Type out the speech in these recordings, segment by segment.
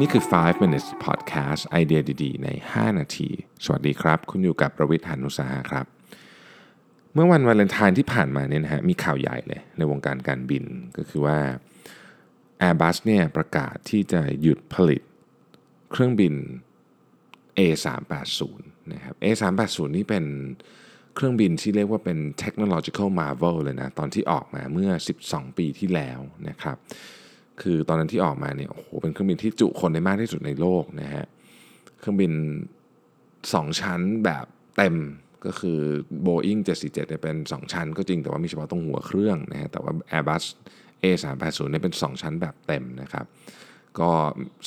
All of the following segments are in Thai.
นี่คือ 5 minutes podcast ไอเดียดีๆ ใน 5 นาที สวัสดีครับ คุณอยู่กับประวิทยานุสาหะครับ เมื่อวันวาเลนไทน์ที่ผ่านมาเนี่ยนะฮะ มีข่าวใหญ่เลยในวงการการบิน ก็คือว่า Airbus เนี่ยประกาศที่จะหยุดผลิตเครื่องบิน A380 นะครับ A380 นี่เป็นเครื่องบินที่เรียกว่าเป็น technological marvel เลยนะ ตอนที่ออกมาเมื่อ 12 ปีที่แล้วนะครับ คือตอนนั้นที่ออกมาเนี่ยโอ้โหเป็นเครื่องบินที่จุคนได้มากที่สุดในโลกนะฮะเครื่องบิน 2 ชั้นแบบเต็มก็คือ Boeing 747เนี่ยเป็น 2 ชั้น ก็จริงแต่ว่ามีเฉพาะตรงหัวเครื่องนะฮะแต่ว่า Airbus A380 เนี่ยเป็น 2 ชั้นแบบเต็มนะครับ ก็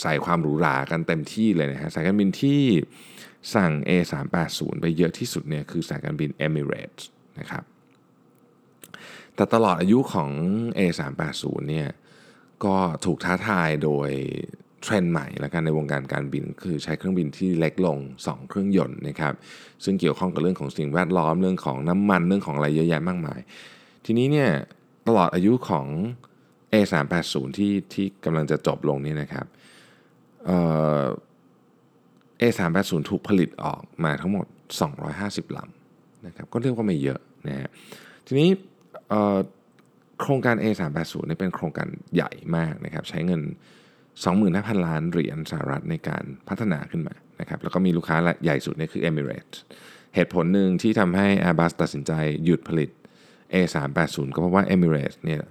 ใส่ความหรูหรากันเต็มที่เลยนะฮะสายการบินที่สั่ง A380 ไปเยอะที่สุดเนี่ยคือสายการบิน Emirates นะครับแต่ตลอดอายุของ A380 เนี่ย ก็ถูกท้าทายโดยเทรนด์ใหม่แล้วกันในวงการการบิน คือใช้เครื่องบินที่เล็กลง 2 เครื่องยนต์นะครับซึ่งเกี่ยวข้องกับเรื่องของสิ่งแวดล้อมเรื่องของน้ำมันเรื่องของอะไรเยอะแยะมากมาย ทีนี้เนี่ยตลอดอายุของ A380 ที่ที่กำลังจะจบลงนี่นะครับเอ่อ A380 ถูกผลิตออกมาทั้งหมด 250ลำนะครับก็เรียกว่าไม่เยอะนะฮะทีนี้ โครงการ A380 เนี่ยเป็นโครงการใหญ่มากนะครับ ใช้เงิน 25,000 ล้านเหรียญสหรัฐในการพัฒนาขึ้นมานะครับแล้วก็มีลูกค้าใหญ่สุดนี่คือ Emirates เหตุผลหนึ่งที่ทำให้ Airbus ตัดสินใจหยุดผลิต A380 ก็เพราะว่า Emirates เนี่ย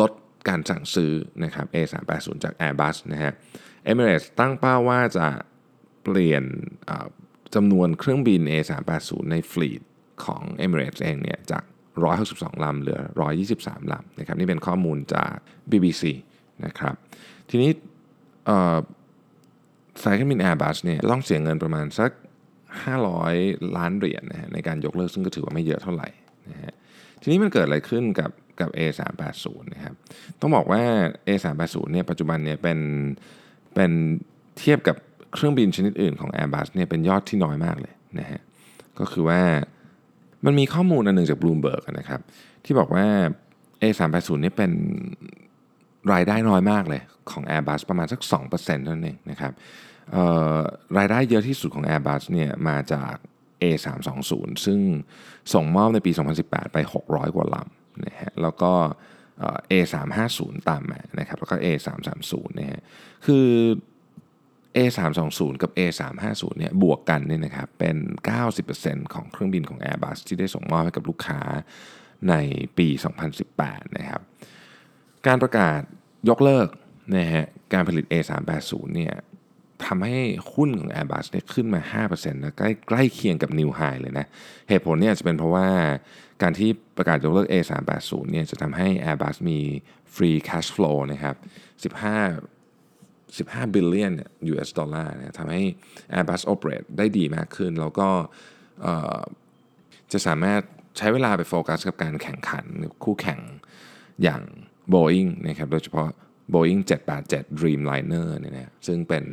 ลดการสั่งซื้อนะครับ A380 จาก Airbus นะฮะ Emirates ตั้งเป้าว่าจะเปลี่ยนจำนวนเครื่องบิน A380 ในฟลีดของ Emirates เองเนี่ยจาก 162ลำเหลือ 123ลำนะครับนี่เป็นข้อมูลจาก BBC นะครับทีนี้สายการบิน Airbus เนี่ยต้องเสียเงินประมาณสัก 500 ล้านเหรียญนะฮะในการยกเลิกซึ่งก็ถือว่าไม่เยอะเท่าไหร่นะฮะทีนี้มันเกิดอะไรขึ้นกับกับ A380 นะครับต้องบอกว่า A380 เนี่ยปัจจุบันเนี่ยเป็นเป็นเทียบกับเครื่องบินชนิดอื่นของ Airbus เนี่ยเป็นยอดที่น้อยมากเลยนะฮะก็คือว่า มันมีข้อมูลอันหนึ่งจาก Bloomberg นะครับ ที่บอกว่า A380 นี่เป็นรายได้น้อยมากเลยของ Airbus ประมาณสัก 2%เท่านั้นเองนะครับรายได้เยอะที่สุดของ Airbus เนี่ยมาจาก A320 ซึ่งส่งมอบในปี 2018 ไป 600 กว่าลำนะฮะแล้วก็ A350 ตามมานะครับแล้วก็ A330 นะฮะคือ A320 กับ A350 เนี่ยบวกกันเนี่ยนะครับเป็น 90%ของเครื่องบินของ Airbus ที่ได้ส่งมอบให้กับลูกค้าในปี 2018 นะครับ การประกาศยกเลิกนะฮะการผลิต A380 เนี่ยทำให้หุ้นของ Airbus เนี่ยขึ้นมา5%นะใกล้ใกล้เคียงกับ New High เลยนะ เหตุผลเนี่ยจะเป็นเพราะว่าการที่ประกาศยกเลิก A380 เนี่ยจะทำให้ Airbus มี free cash flow นะครับ 15 15 billion US ดอลลาร์นะทำให้ Airbus operate ได้ดีมากขึ้น แล้วก็จะสามารถใช้เวลาไปโฟกัสกับการแข่งขันคู่แข่งอย่าง Boeing นะครับโดยเฉพาะ Boeing 787 Dreamliner เนี่ยนะซึ่งเป็น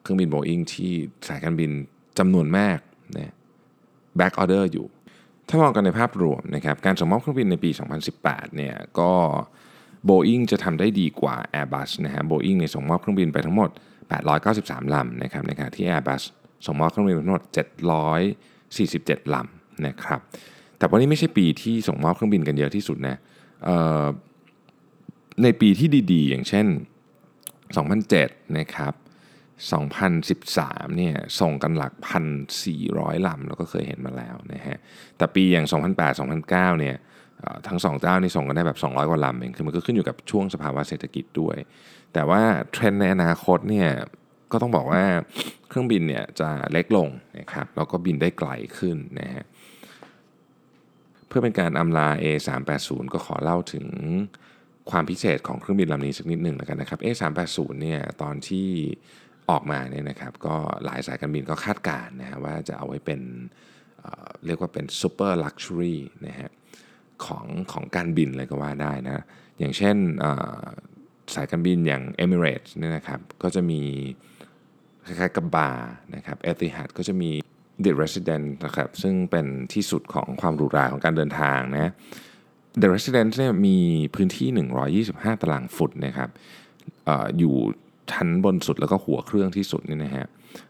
เครื่องบิน Boeing ที่สายการบินจำนวนมากนะ back order อยู่ ถ้ามองกันในภาพรวมนะครับการส่งมอบเครื่องบินในปี 2018 เนี่ยก็ Boeing จะทำได้ดีกว่า Airbus นะฮะ Boeing เนี่ยส่งมอบเครื่องบินไปทั้งหมด 893 ลำนะครับในขณะที่ Airbus ส่งมอบเครื่องบินไปทั้งหมด 747 ลำนะครับ แต่วันนี้ไม่ใช่ปีที่ส่งมอบเครื่องบินกันเยอะที่สุดนะในปีที่ดีๆ อย่างเช่น 2007 นะครับ 2013 เนี่ยส่งกันหลัก 1,400 ลำเราก็เคยเห็นมาแล้วนะฮะ แต่ปีอย่าง 2008 2009 เนี่ย ทั้งสองเจ้านี่ส่งกันได้แบบ 200 กว่าลำเองคือมันก็ขึ้นอยู่กับช่วงสภาวะเศรษฐกิจด้วย แต่ว่าเทรนด์ในอนาคตเนี่ยก็ต้องบอกว่าเครื่องบินเนี่ยจะเล็กลงนะครับแล้วก็บินได้ไกลขึ้นนะฮะเพื่อเป็นการอำลา A380 ก็ขอเล่าถึงความพิเศษของเครื่องบินลำนี้สักนิดหนึ่งแล้วกันนะครับ A380 เนี่ยตอนที่ออกมาเนี่ยนะครับก็หลายสายการบินก็คาดการณ์นะฮะว่าจะเอาไว้เป็นเรียกว่าเป็น super luxury นะฮะ ของของการบินเลยก็ว่าได้นะ อย่างเช่นสายการบินอย่าง Emirates เนี่ยนะครับก็จะมีคล้ายๆกับบาร์นะครับเอติฮัดก็จะมี The Resident นะครับซึ่งเป็นที่สุดของความหรูหราของการเดินทางนะ The Residence เนี่ยมีพื้นที่ 125 ตารางฟุตนะครับอออยู่ชั้นบนสุดแล้วก็หัวเครื่องที่สุดนี่นะฮะ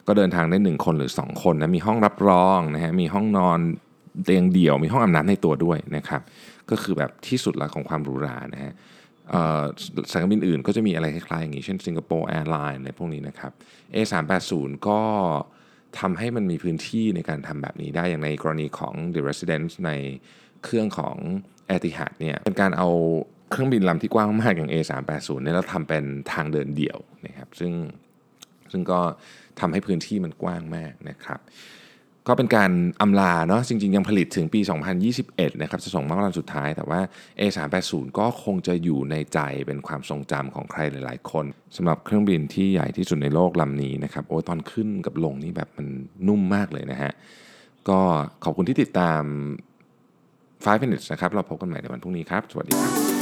ก็เดินทางได้ 1 คนหรือ 2 คนนะมีห้องรับรองนะฮะมีห้องนอน เตียงเดี่ยวมีห้องอาบน้ำในตัวด้วยนะครับก็คือแบบที่สุดละของความหรูหรานะฮะสายการบินอื่นก็จะมีอะไรคล้ายๆอย่างนี้ เช่น Singapore Airlines อะไรพวกนี้นะครับ A380 ก็ทำให้มันมีพื้นที่ในการทำแบบนี้ได้อย่างในกรณีของ The Residence ในเครื่องของ e t i h a d เนี่ยเป็นการเอาเครื่องบินลำที่กว้างมากอย่าง A380 เนี่ยแล้วทำเป็นทางเดินเดี่ยวนะครับซึ่งซึ่งก็ทำให้พื้นที่มันกว้างมากนะครับ ก็เป็นการอำลาเนาะจริง ๆ ยังผลิตถึงปี 2021 นะครับจะส่งมอบลำสุดท้าย แต่ว่า A380 ก็คงจะอยู่ในใจเป็นความทรงจำของใครหลาย ๆ คนสำหรับเครื่องบินที่ใหญ่ที่สุดในโลกลำนี้นะครับโอ้ตอนขึ้นกับลงนี่แบบมันนุ่มมากเลยนะฮะก็ขอบคุณที่ติดตาม 5 minutes นะครับ เราพบกันใหม่ในวันพรุ่งนี้ครับ สวัสดีครับ